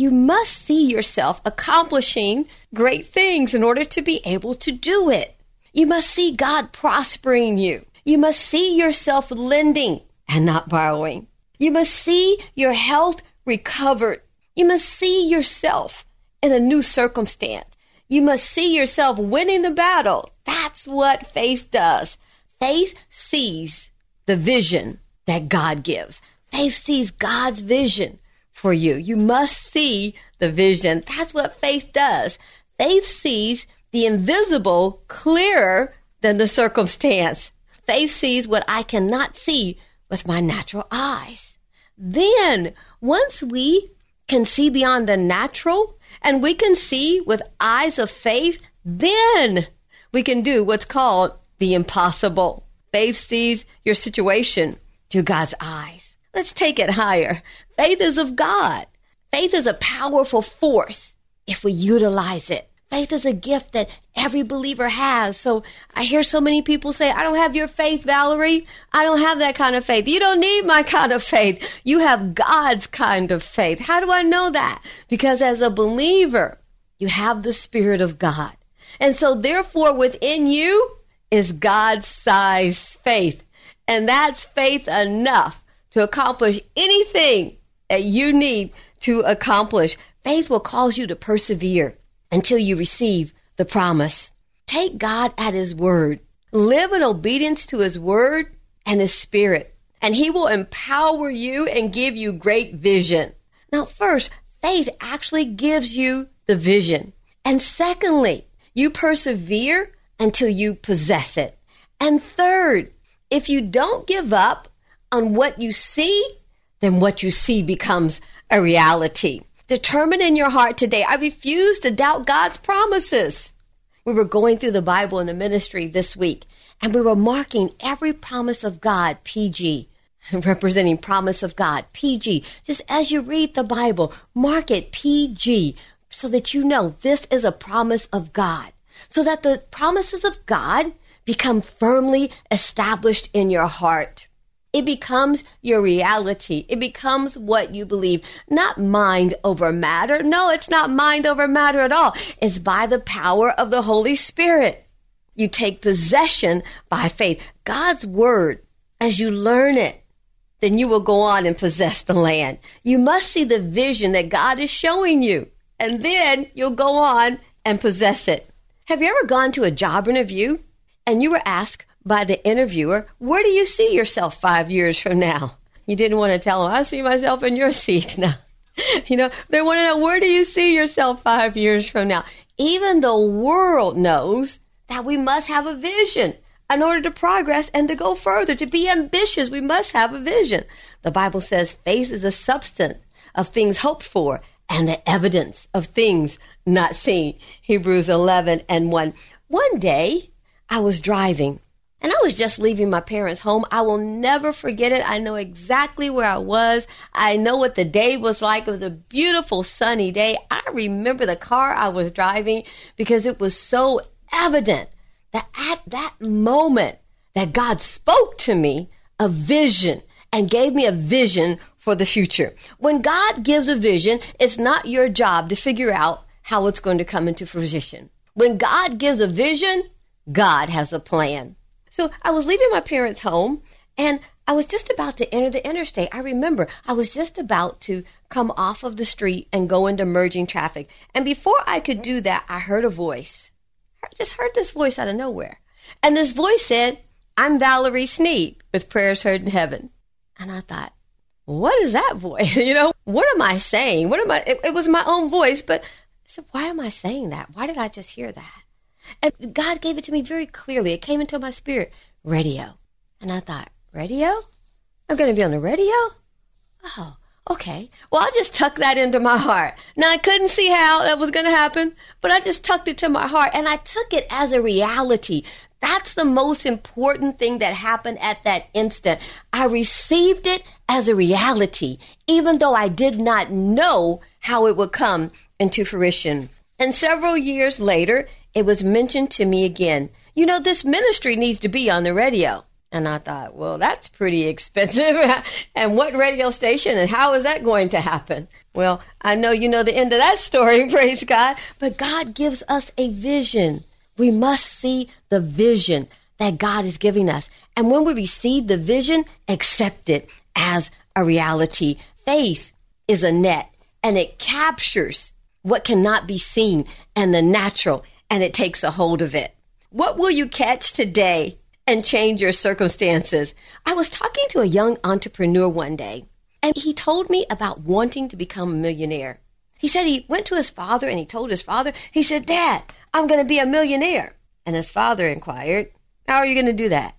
you must see yourself accomplishing great things in order to be able to do it. You must see God prospering you. You must see yourself lending and not borrowing. You must see your health recovered. You must see yourself in a new circumstance. You must see yourself winning the battle. That's what faith does. Faith sees the vision that God gives. Faith sees God's vision for you. You must see the vision. That's what faith does. Faith sees the invisible clearer than the circumstance. Faith sees what I cannot see with my natural eyes. Then, once we can see beyond the natural and we can see with eyes of faith, then we can do what's called the impossible. Faith sees your situation through God's eyes. Let's take it higher. Faith is of God. Faith is a powerful force if we utilize it. Faith is a gift that every believer has. So I hear so many people say, I don't have your faith, Valerie. I don't have that kind of faith. You don't need my kind of faith. You have God's kind of faith. How do I know that? Because as a believer, you have the Spirit of God. And so therefore within you is God's size faith. And that's faith enough to accomplish anything you need to accomplish. Faith will cause you to persevere until you receive the promise. Take God at His word. Live in obedience to His word and His spirit, and He will empower you and give you great vision. Now, first, faith actually gives you the vision. And secondly, you persevere until you possess it. And third, if you don't give up on what you see, then what you see becomes a reality. Determine in your heart today, I refuse to doubt God's promises. We were going through the Bible in the ministry this week, and we were marking every promise of God, PG, representing promise of God, PG. Just as you read the Bible, mark it PG so that you know this is a promise of God. So that the promises of God become firmly established in your heart. It becomes your reality. It becomes what you believe, not mind over matter. No, it's not mind over matter at all. It's by the power of the Holy Spirit. You take possession by faith. God's word, as you learn it, then you will go on and possess the land. You must see the vision that God is showing you, and then you'll go on and possess it. Have you ever gone to a job interview and you were asked, by the interviewer, where do you see yourself five years from now? You didn't want to tell them, I see myself in your seat now. you know, they want to know, where do you see yourself five years from now? Even the world knows that we must have a vision in order to progress and to go further. To be ambitious, we must have a vision. The Bible says faith is the substance of things hoped for and the evidence of things not seen. Hebrews 11 and 1. One day I was driving And I was just leaving my parents' home. I will never forget it. I know exactly where I was. I know what the day was like. It was a beautiful sunny day. I remember the car I was driving because it was so evident that at that moment that God spoke to me a vision and gave me a vision for the future. When God gives a vision, it's not your job to figure out how it's going to come into fruition. When God gives a vision, God has a plan. So I was leaving my parents' home and I was just about to enter the interstate. I remember I was just about to come off of the street and go into merging traffic. And before I could do that, I heard a voice. I just heard this voice out of nowhere. And this voice said, I'm Valerie Sneed with Prayers Heard in Heaven. And I thought, what is that voice? you know, what am I saying? What am I? It, it was my own voice, but I said, why am I saying that? Why did I just hear that? And God gave it to me very clearly. It came into my spirit radio. And I thought, radio? I'm going to be on the radio? Oh, okay. Well, I just tucked that into my heart. Now, I couldn't see how that was going to happen, but I just tucked it to my heart and I took it as a reality. That's the most important thing that happened at that instant. I received it as a reality, even though I did not know how it would come into fruition. And several years later, it was mentioned to me again. You know, this ministry needs to be on the radio. And I thought, well, that's pretty expensive. and what radio station and how is that going to happen? Well, I know you know the end of that story, praise God. But God gives us a vision. We must see the vision that God is giving us. And when we receive the vision, accept it as a reality. Faith is a net and it captures what cannot be seen and the natural and it takes a hold of it. What will you catch today and change your circumstances? I was talking to a young entrepreneur one day, and he told me about wanting to become a millionaire. He said he went to his father and he told his father, he said, Dad, I'm going to be a millionaire. And his father inquired, How are you going to do that?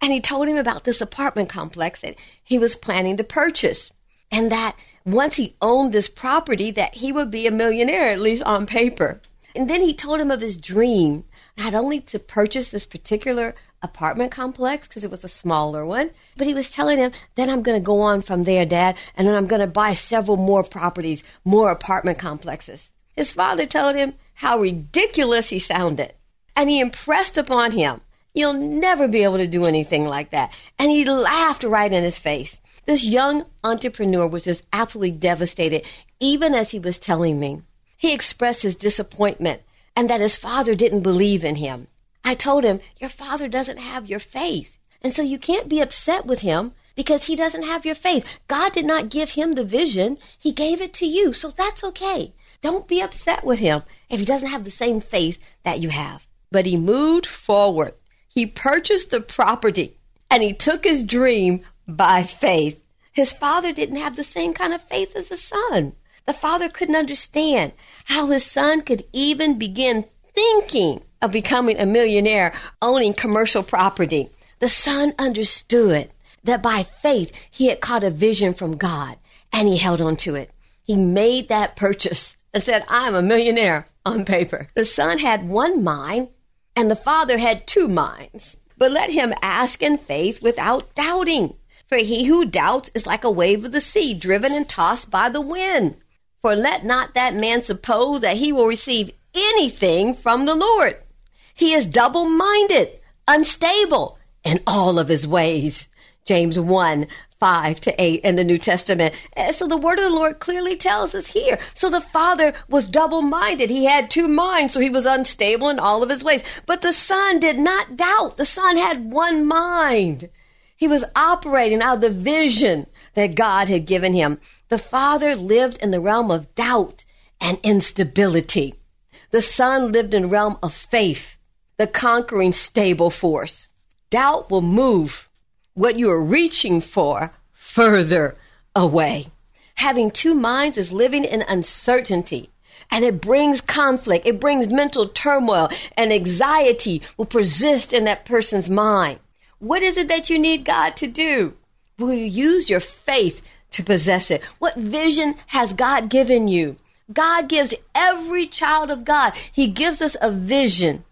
And he told him about this apartment complex that he was planning to purchase. And that once he owned this property, that he would be a millionaire, at least on paper. And then he told him of his dream, not only to purchase this particular apartment complex because it was a smaller one, but he was telling him, then I'm going to go on from there, Dad, and then I'm going to buy several more properties, more apartment complexes. His father told him how ridiculous he sounded, and he impressed upon him, You'll never be able to do anything like that. And he laughed right in his face. This young entrepreneur was just absolutely devastated, even as he was telling me. He expressed his disappointment and that his father didn't believe in him. I told him, Your father doesn't have your faith. And so you can't be upset with him because he doesn't have your faith. God did not give him the vision, He gave it to you. So that's okay. Don't be upset with him if he doesn't have the same faith that you have. But he moved forward. He purchased the property and he took his dream by faith. His father didn't have the same kind of faith as the son. The father couldn't understand how his son could even begin thinking of becoming a millionaire owning commercial property. The son understood that by faith he had caught a vision from God and he held on to it. He made that purchase and said, I'm a millionaire on paper. The son had one mind and the father had two minds. But let him ask in faith without doubting. For he who doubts is like a wave of the sea, driven and tossed by the wind. For let not that man suppose that he will receive anything from the Lord. He is double minded, unstable in all of his ways. James 1 5 to 8 in the New Testament. And so the word of the Lord clearly tells us here. So the father was double minded. He had two minds, so he was unstable in all of his ways. But the son did not doubt. The son had one mind. He was operating out of the vision that God had given him. The father lived in the realm of doubt and instability. The son lived in the realm of faith, the conquering stable force. Doubt will move what you are reaching for further away. Having two minds is living in uncertainty. And it brings conflict. It brings mental turmoil and anxiety will persist in that person's mind. What is it that you need God to do? Will you use your faith to possess it? What vision has God given you? God gives every child of God, He gives us a vision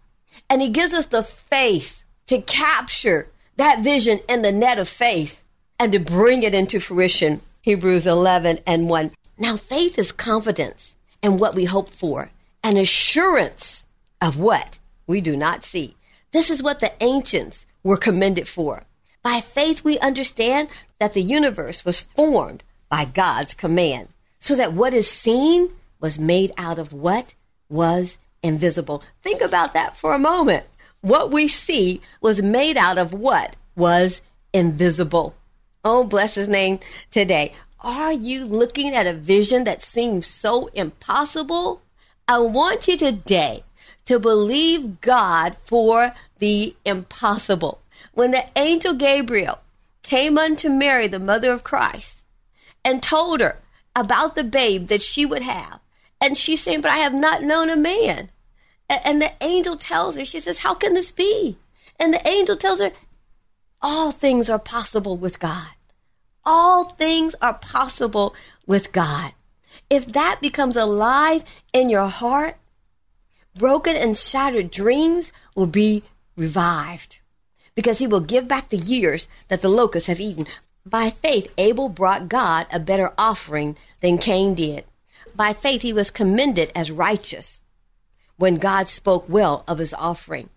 and He gives us the faith to capture that vision in the net of faith and to bring it into fruition. Hebrews 11 and 1. Now, faith is confidence in what we hope for, an assurance of what we do not see. This is what the ancients were commended for. By faith, we understand that the universe was formed by God's command, so that what is seen was made out of what was invisible. Think about that for a moment. What we see was made out of what was invisible. Oh, bless his name today. Are you looking at a vision that seems so impossible? I want you today to believe God for the impossible. When the angel Gabriel came unto Mary, the mother of Christ, and told her about the babe that she would have, and she's saying, But I have not known a man. And the angel tells her, She says, How can this be? And the angel tells her, All things are possible with God. All things are possible with God. If that becomes alive in your heart, broken and shattered dreams will be revived because he will give back the years that the locusts have eaten. By faith, Abel brought God a better offering than Cain did. By faith, he was commended as righteous when God spoke well of his offering.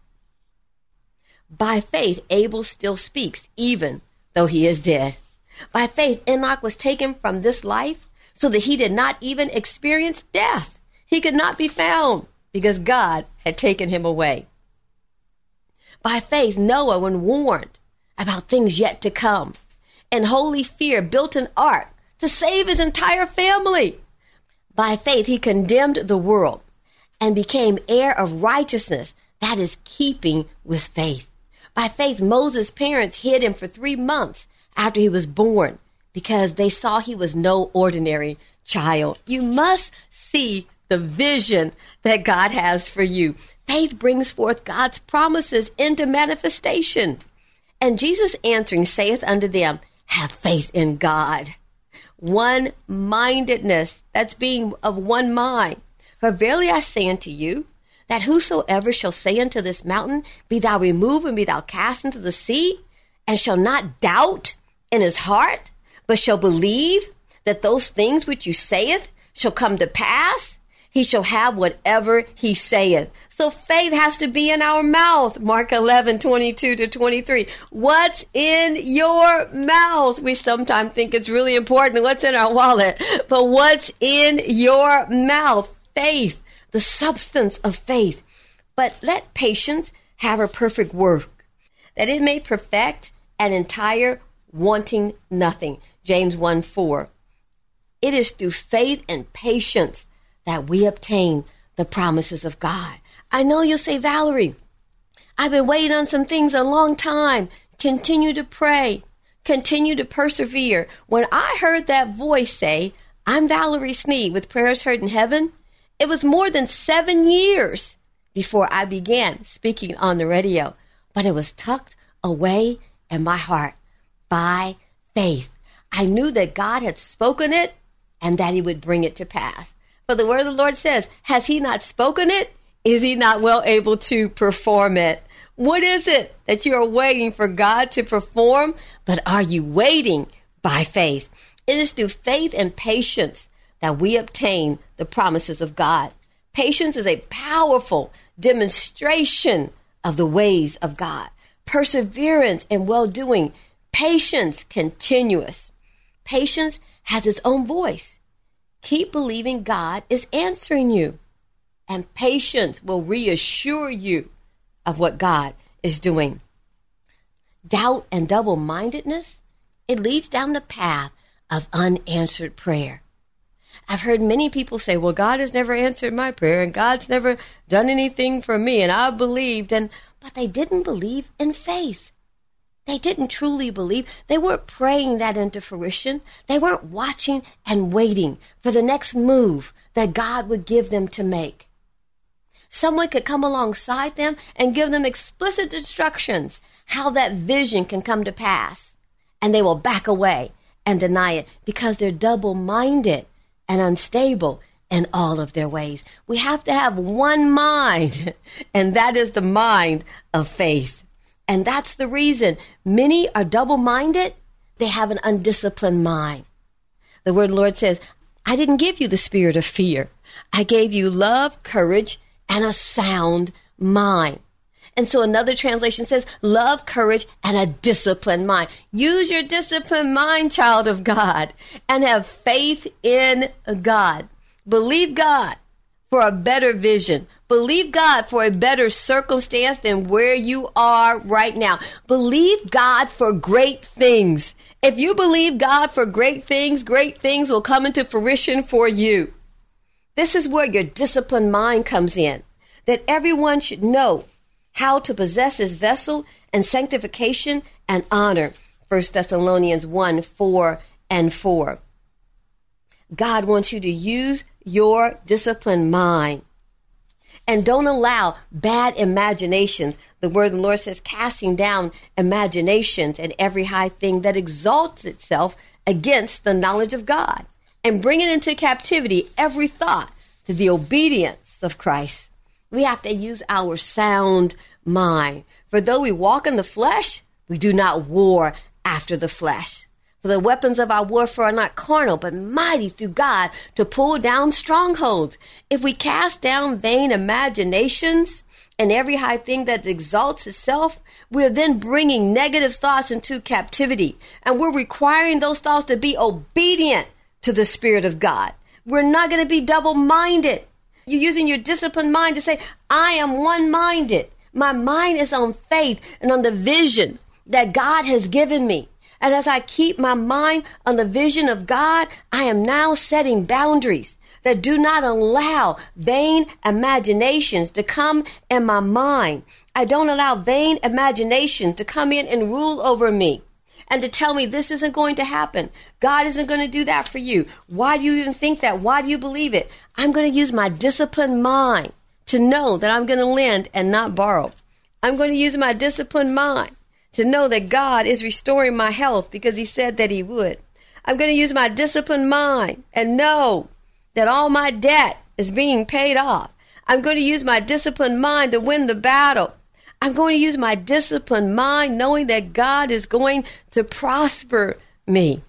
By faith, Abel still speaks, even though he is dead. By faith, Enoch was taken from this life so that he did not even experience death. He could not be found because God had taken him away. By faith, Noah, when warned about things yet to come, and holy fear, built an ark to save his entire family. By faith, he condemned the world and became heir of righteousness. That is keeping with faith. By faith, Moses' parents hid him for three months after he was born because they saw he was no ordinary child. You must see the vision that God has for you. Faith brings forth God's promises into manifestation. And Jesus answering saith unto them, Have faith in God. One mindedness, that's being of one mind. For verily I say unto you, that whosoever shall say unto this mountain, Be thou removed and be thou cast into the sea, and shall not doubt in his heart, but shall believe that those things which you saith shall come to pass, he shall have whatever he saith. So faith has to be in our mouth. Mark 11, 22 to 23. What's in your mouth? We sometimes think it's really important what's in our wallet, but what's in your mouth? Faith, the substance of faith. But let patience have her perfect work, that it may perfect an entire wanting nothing. James 1 4. It is through faith and patience that we obtain the promises of God. I know you'll say, Valerie, I've been waiting on some things a long time. Continue to pray, continue to persevere. When I heard that voice say, I'm Valerie Sneed with Prayers Heard in Heaven, it was more than seven years before I began speaking on the radio, but it was tucked away in my heart by faith. I knew that God had spoken it and that He would bring it to pass. For the word of the Lord says, Has He not spoken it? Is He not well able to perform it? What is it that you are waiting for God to perform? But are you waiting by faith? It is through faith and patience that we obtain the promises of God. Patience is a powerful demonstration of the ways of God. Perseverance and well doing. Patience continuous. Patience has its own voice. Keep believing God is answering you. And patience will reassure you of what God is doing. Doubt and double mindedness, it leads down the path of unanswered prayer. I've heard many people say, well, God has never answered my prayer and God's never done anything for me and I believed and, but they didn't believe in faith. They didn't truly believe. They weren't praying that into fruition. They weren't watching and waiting for the next move that God would give them to make. Someone could come alongside them and give them explicit instructions how that vision can come to pass. And they will back away and deny it because they're double minded and unstable in all of their ways. We have to have one mind, and that is the mind of faith. And that's the reason many are double minded. They have an undisciplined mind. The word Lord says, I didn't give you the spirit of fear. I gave you love, courage, and a sound mind. And so another translation says, love, courage, and a disciplined mind. Use your disciplined mind, child of God, and have faith in God. Believe God for a better vision. Believe God for a better circumstance than where you are right now. Believe God for great things. If you believe God for great things, great things will come into fruition for you. This is where your disciplined mind comes in. That everyone should know how to possess his vessel and sanctification and honor. 1 Thessalonians 1 4 and 4. God wants you to use your disciplined mind. And don't allow bad imaginations. The word of the Lord says, casting down imaginations and every high thing that exalts itself against the knowledge of God, and bringing into captivity every thought to the obedience of Christ. We have to use our sound mind. For though we walk in the flesh, we do not war after the flesh. For the weapons of our warfare are not carnal, but mighty through God to pull down strongholds. If we cast down vain imaginations and every high thing that exalts itself, we're then bringing negative thoughts into captivity. And we're requiring those thoughts to be obedient to the Spirit of God. We're not going to be double minded. You're using your disciplined mind to say, I am one minded. My mind is on faith and on the vision that God has given me. And as I keep my mind on the vision of God, I am now setting boundaries that do not allow vain imaginations to come in my mind. I don't allow vain imaginations to come in and rule over me and to tell me this isn't going to happen. God isn't going to do that for you. Why do you even think that? Why do you believe it? I'm going to use my disciplined mind to know that I'm going to lend and not borrow. I'm going to use my disciplined mind to know that God is restoring my health because He said that He would. I'm going to use my disciplined mind and know that all my debt is being paid off. I'm going to use my disciplined mind to win the battle. I'm going to use my disciplined mind knowing that God is going to prosper me.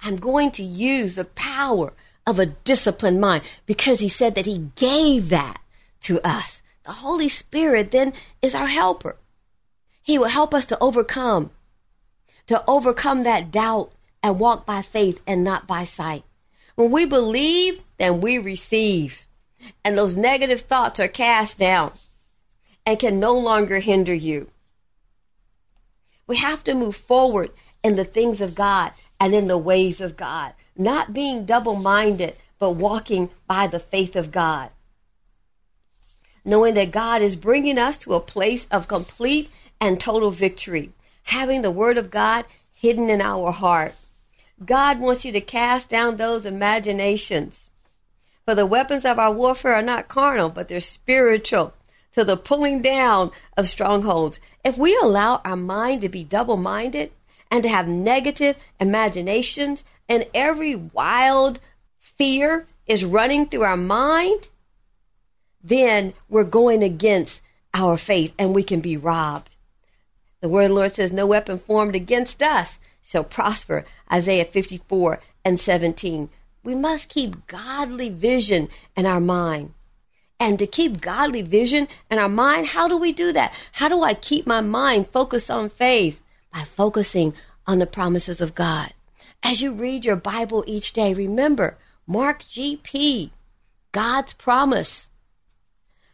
I'm going to use the power of a disciplined mind because He said that He gave that to us. The Holy Spirit then is our helper. He will help us to overcome, to overcome that doubt and walk by faith and not by sight. When we believe, then we receive. And those negative thoughts are cast down and can no longer hinder you. We have to move forward in the things of God and in the ways of God, not being double minded, but walking by the faith of God. Knowing that God is bringing us to a place of complete and total victory. Having the Word of God hidden in our heart. God wants you to cast down those imaginations. For the weapons of our warfare are not carnal, but they're spiritual to the pulling down of strongholds. If we allow our mind to be double minded and to have negative imaginations, and every wild fear is running through our mind, then we're going against our faith and we can be robbed. The word of the Lord says, No weapon formed against us shall prosper. Isaiah 54 and 17. We must keep godly vision in our mind. And to keep godly vision in our mind, how do we do that? How do I keep my mind focused on faith? By focusing on the promises of God. As you read your Bible each day, remember Mark GP, God's promise.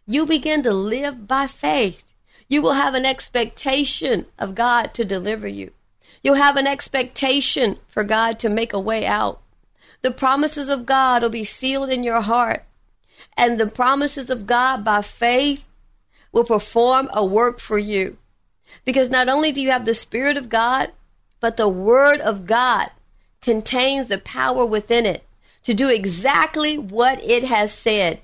You begin to live by faith. You will have an expectation of God to deliver you. You'll have an expectation for God to make a way out. The promises of God will be sealed in your heart. And the promises of God by faith will perform a work for you. Because not only do you have the Spirit of God, but the Word of God contains the power within it to do exactly what it has said.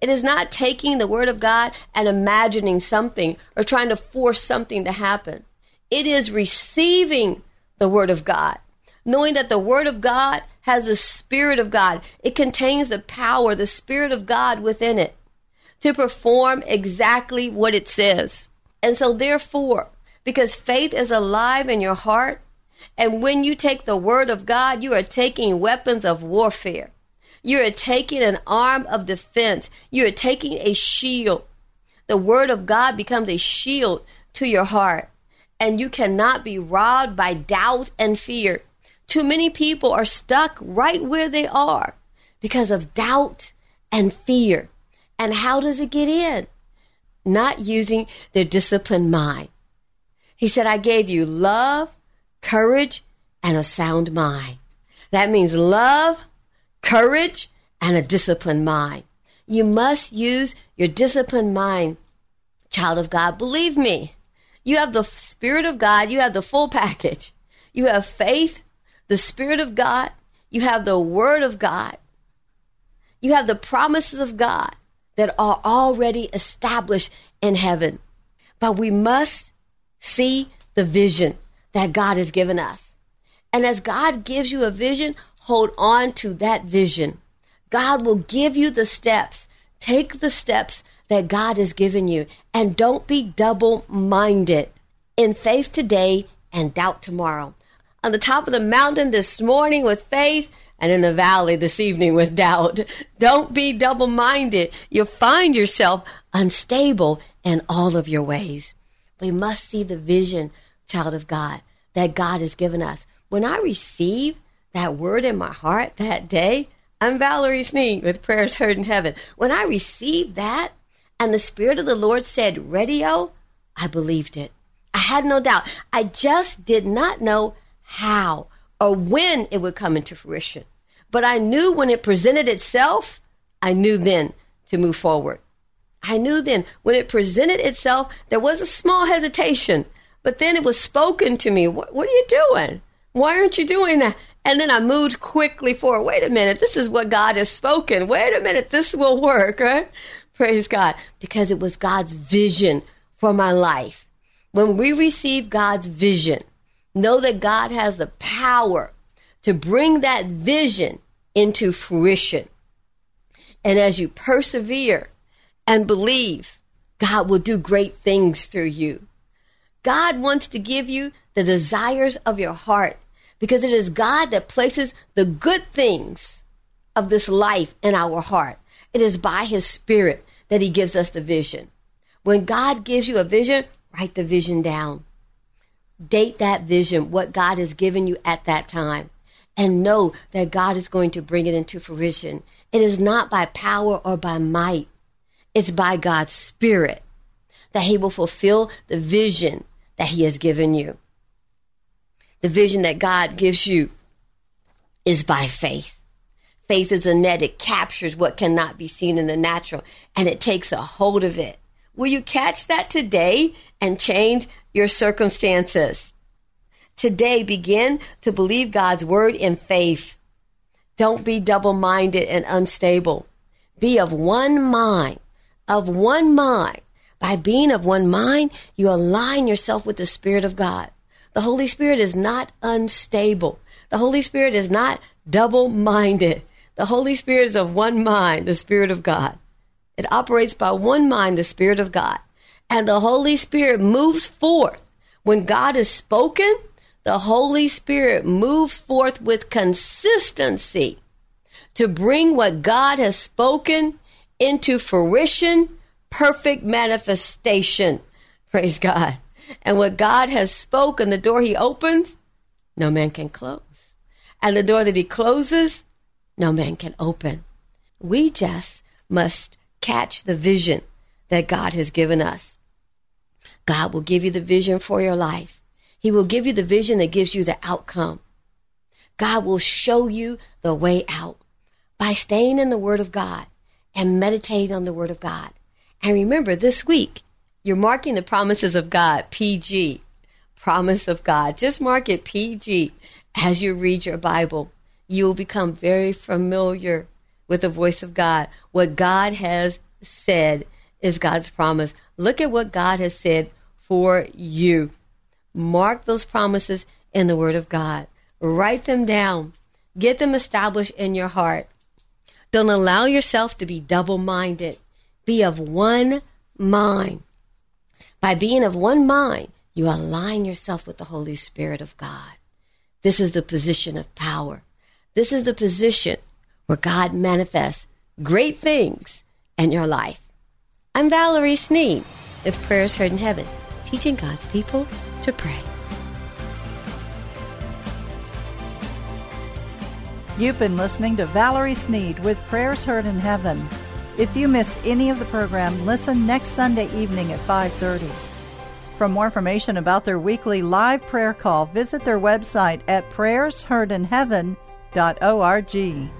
It is not taking the Word of God and imagining something or trying to force something to happen. It is receiving the Word of God, knowing that the Word of God has the Spirit of God. It contains the power, the Spirit of God within it to perform exactly what it says. And so, therefore, because faith is alive in your heart, and when you take the word of God, you are taking weapons of warfare. You are taking an arm of defense. You are taking a shield. The word of God becomes a shield to your heart, and you cannot be robbed by doubt and fear. Too many people are stuck right where they are because of doubt and fear. And how does it get in? Not using their disciplined mind. He said, I gave you love, courage, and a sound mind. That means love, courage, and a disciplined mind. You must use your disciplined mind, child of God. Believe me, you have the Spirit of God, you have the full package. You have faith, the Spirit of God, you have the Word of God, you have the promises of God that are already established in heaven. But we must see the vision that God has given us. And as God gives you a vision, hold on to that vision. God will give you the steps. Take the steps that God has given you and don't be double minded in faith today and doubt tomorrow. On the top of the mountain this morning with faith and in the valley this evening with doubt. Don't be double minded. You'll find yourself unstable in all of your ways. We must see the vision, child of God, that God has given us. When I receive that word in my heart that day, I'm Valerie Sneed with Prayers Heard in Heaven. When I received that and the Spirit of the Lord said radio, I believed it. I had no doubt. I just did not know how or when it would come into fruition. But I knew when it presented itself, I knew then to move forward. I knew then when it presented itself, there was a small hesitation, but then it was spoken to me. What, what, are you doing? Why aren't you doing that? And then I moved quickly forward. Wait a minute, this is what God has spoken. Wait a minute, this will work, right? Praise God. Because it was God's vision for my life. When we receive God's vision, know that God has the power to bring that vision into fruition. And as you persevere and believe, God will do great things through you. God wants to give you the desires of your heart because it is God that places the good things of this life in our heart. It is by His Spirit that He gives us the vision. When God gives you a vision, write the vision down. Date that vision, what God has given you at that time, and know that God is going to bring it into fruition. It is not by power or by might, it's by God's Spirit that He will fulfill the vision that He has given you. The vision that God gives you is by faith. Faith is a net, it captures what cannot be seen in the natural and it takes a hold of it. Will you catch that today and change your circumstances? Today, begin to believe God's word in faith. Don't be double minded and unstable. Be of one mind, of one mind. By being of one mind, you align yourself with the Spirit of God. The Holy Spirit is not unstable. The Holy Spirit is not double minded. The Holy Spirit is of one mind, the Spirit of God. It operates by one mind, the Spirit of God. And the Holy Spirit moves forth. When God is spoken, the Holy Spirit moves forth with consistency to bring what God has spoken into fruition, perfect manifestation. Praise God. And what God has spoken, the door he opens, no man can close. And the door that he closes, no man can open. We just must catch the vision that God has given us. God will give you the vision for your life. He will give you the vision that gives you the outcome. God will show you the way out by staying in the Word of God and meditating on the Word of God. And remember, this week, you're marking the promises of God, PG, promise of God. Just mark it PG as you read your Bible. You will become very familiar with the voice of God. What God has said is God's promise. Look at what God has said for you. Mark those promises in the Word of God. Write them down. Get them established in your heart. Don't allow yourself to be double minded. Be of one mind. By being of one mind, you align yourself with the Holy Spirit of God. This is the position of power. This is the position where God manifests great things in your life. I'm Valerie Sneed with Prayers Heard in Heaven, teaching God's people to pray. You've been listening to Valerie Sneed with Prayers Heard in Heaven. If you missed any of the program, listen next Sunday evening at 5:30. For more information about their weekly live prayer call, visit their website at prayersheardinheaven.org.